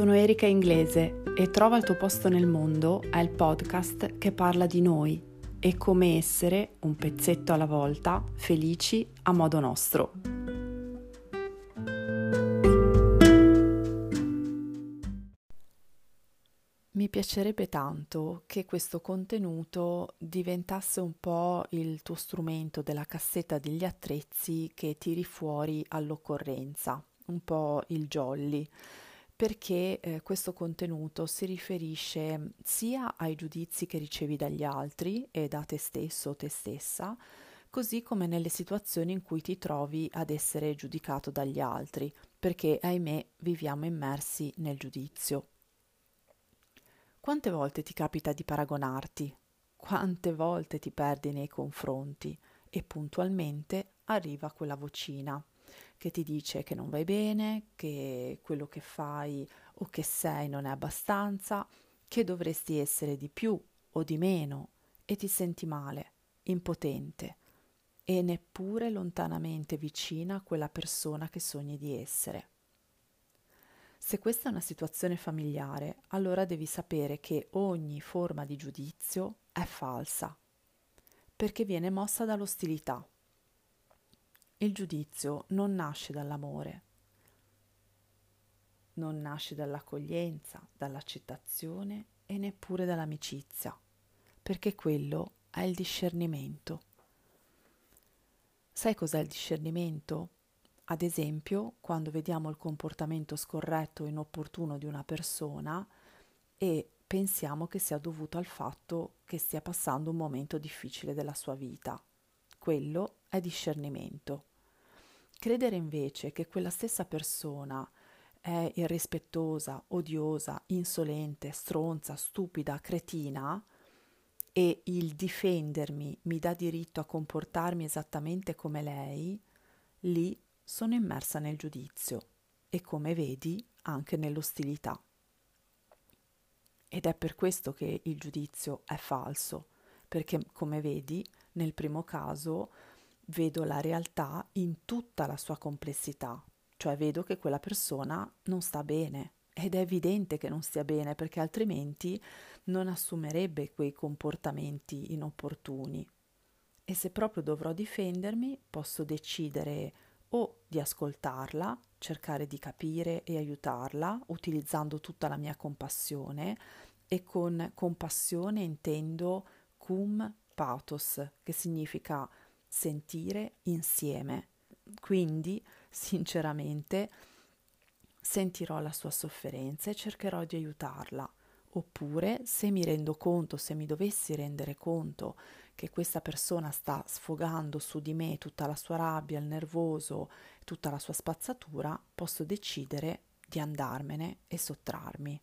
Sono Erika Inglese e Trova il tuo posto nel mondo è il podcast che parla di noi e come essere, un pezzetto alla volta, felici a modo nostro. Mi piacerebbe tanto che questo contenuto diventasse un po' il tuo strumento della cassetta degli attrezzi che tiri fuori all'occorrenza, un po' il jolly perché eh, questo contenuto si riferisce sia ai giudizi che ricevi dagli altri e da te stesso o te stessa, così come nelle situazioni in cui ti trovi ad essere giudicato dagli altri, perché ahimè viviamo immersi nel giudizio. Quante volte ti capita di paragonarti? Quante volte ti perdi nei confronti? E puntualmente arriva quella vocina che ti dice che non vai bene, che quello che fai o che sei non è abbastanza, che dovresti essere di più o di meno e ti senti male, impotente e neppure lontanamente vicina a quella persona che sogni di essere. Se questa è una situazione familiare, allora devi sapere che ogni forma di giudizio è falsa, perché viene mossa dall'ostilità. Il giudizio non nasce dall'amore, non nasce dall'accoglienza, dall'accettazione e neppure dall'amicizia, perché quello è il discernimento. Sai cos'è il discernimento? Ad esempio, quando vediamo il comportamento scorretto o inopportuno di una persona e pensiamo che sia dovuto al fatto che stia passando un momento difficile della sua vita. Quello è discernimento. Credere invece che quella stessa persona è irrispettosa, odiosa, insolente, stronza, stupida, cretina e il difendermi mi dà diritto a comportarmi esattamente come lei, lì sono immersa nel giudizio e come vedi anche nell'ostilità. Ed è per questo che il giudizio è falso, perché come vedi nel primo caso vedo la realtà in tutta la sua complessità, cioè vedo che quella persona non sta bene ed è evidente che non stia bene perché altrimenti non assumerebbe quei comportamenti inopportuni. E se proprio dovrò difendermi, posso decidere o di ascoltarla, cercare di capire e aiutarla utilizzando tutta la mia compassione e con compassione intendo cum pathos, che significa sentire insieme. Quindi, sinceramente, sentirò la sua sofferenza e cercherò di aiutarla. Oppure, se mi rendo conto, se mi dovessi rendere conto che questa persona sta sfogando su di me tutta la sua rabbia, il nervoso, tutta la sua spazzatura, posso decidere di andarmene e sottrarmi.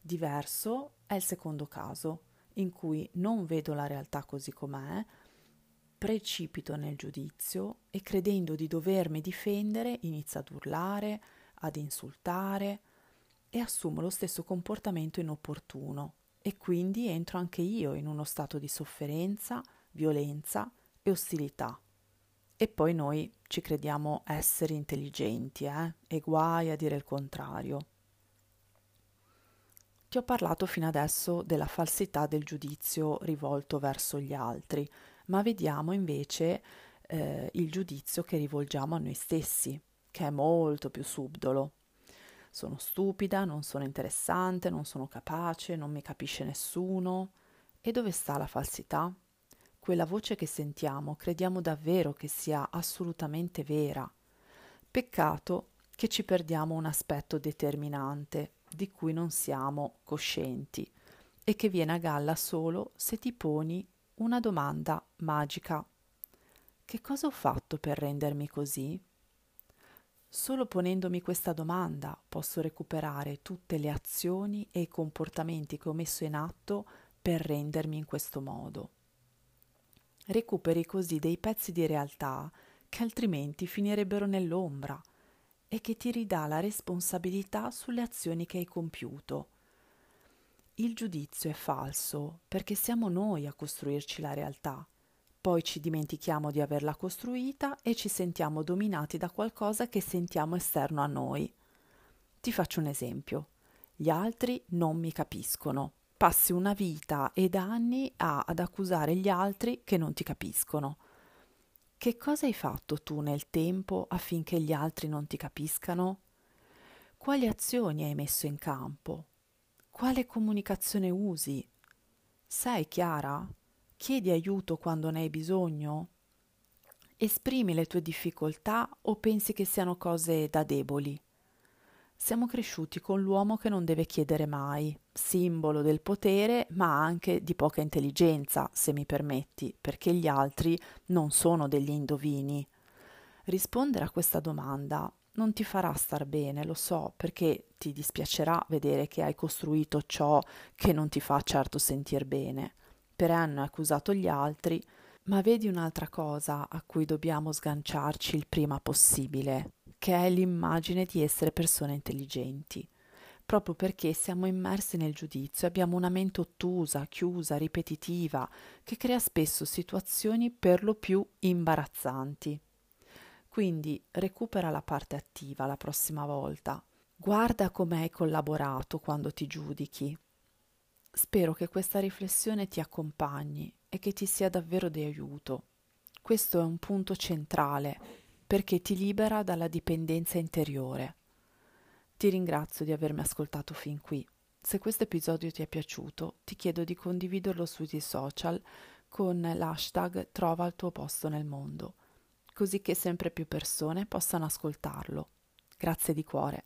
Diverso è il secondo caso, in cui non vedo la realtà così com'è, precipito nel giudizio e credendo di dovermi difendere inizio ad urlare, ad insultare e assumo lo stesso comportamento inopportuno e quindi entro anche io in uno stato di sofferenza, violenza e ostilità. E poi noi ci crediamo esseri intelligenti, eh? E guai a dire il contrario. Ti ho parlato fino adesso della falsità del giudizio rivolto verso gli altri, ma vediamo invece eh, il giudizio che rivolgiamo a noi stessi, che è molto più subdolo. Sono stupida, non sono interessante, non sono capace, non mi capisce nessuno. E dove sta la falsità? Quella voce che sentiamo crediamo davvero che sia assolutamente vera. Peccato che ci perdiamo un aspetto determinante di cui non siamo coscienti e che viene a galla solo se ti poni una domanda magica. Che cosa ho fatto per rendermi così? Solo ponendomi questa domanda posso recuperare tutte le azioni e i comportamenti che ho messo in atto per rendermi in questo modo. Recuperi così dei pezzi di realtà che altrimenti finirebbero nell'ombra e che ti ridà la responsabilità sulle azioni che hai compiuto il giudizio è falso perché siamo noi a costruirci la realtà. Poi ci dimentichiamo di averla costruita e ci sentiamo dominati da qualcosa che sentiamo esterno a noi. Ti faccio un esempio. Gli altri non mi capiscono. Passi una vita ed anni a, ad accusare gli altri che non ti capiscono. Che cosa hai fatto tu nel tempo affinché gli altri non ti capiscano? Quali azioni hai messo in campo? Quale comunicazione usi? Sei chiara? Chiedi aiuto quando ne hai bisogno? Esprimi le tue difficoltà o pensi che siano cose da deboli? Siamo cresciuti con l'uomo che non deve chiedere mai, simbolo del potere, ma anche di poca intelligenza, se mi permetti, perché gli altri non sono degli indovini. Rispondere a questa domanda non ti farà star bene, lo so, perché ti dispiacerà vedere che hai costruito ciò che non ti fa certo sentir bene. Per anni hai accusato gli altri, ma vedi un'altra cosa a cui dobbiamo sganciarci il prima possibile, che è l'immagine di essere persone intelligenti. Proprio perché siamo immersi nel giudizio, abbiamo una mente ottusa, chiusa, ripetitiva, che crea spesso situazioni per lo più imbarazzanti. Quindi recupera la parte attiva la prossima volta. Guarda come hai collaborato quando ti giudichi. Spero che questa riflessione ti accompagni e che ti sia davvero di aiuto. Questo è un punto centrale perché ti libera dalla dipendenza interiore. Ti ringrazio di avermi ascoltato fin qui. Se questo episodio ti è piaciuto, ti chiedo di condividerlo sui social con l'hashtag Trova il tuo posto nel mondo così che sempre più persone possano ascoltarlo. Grazie di cuore.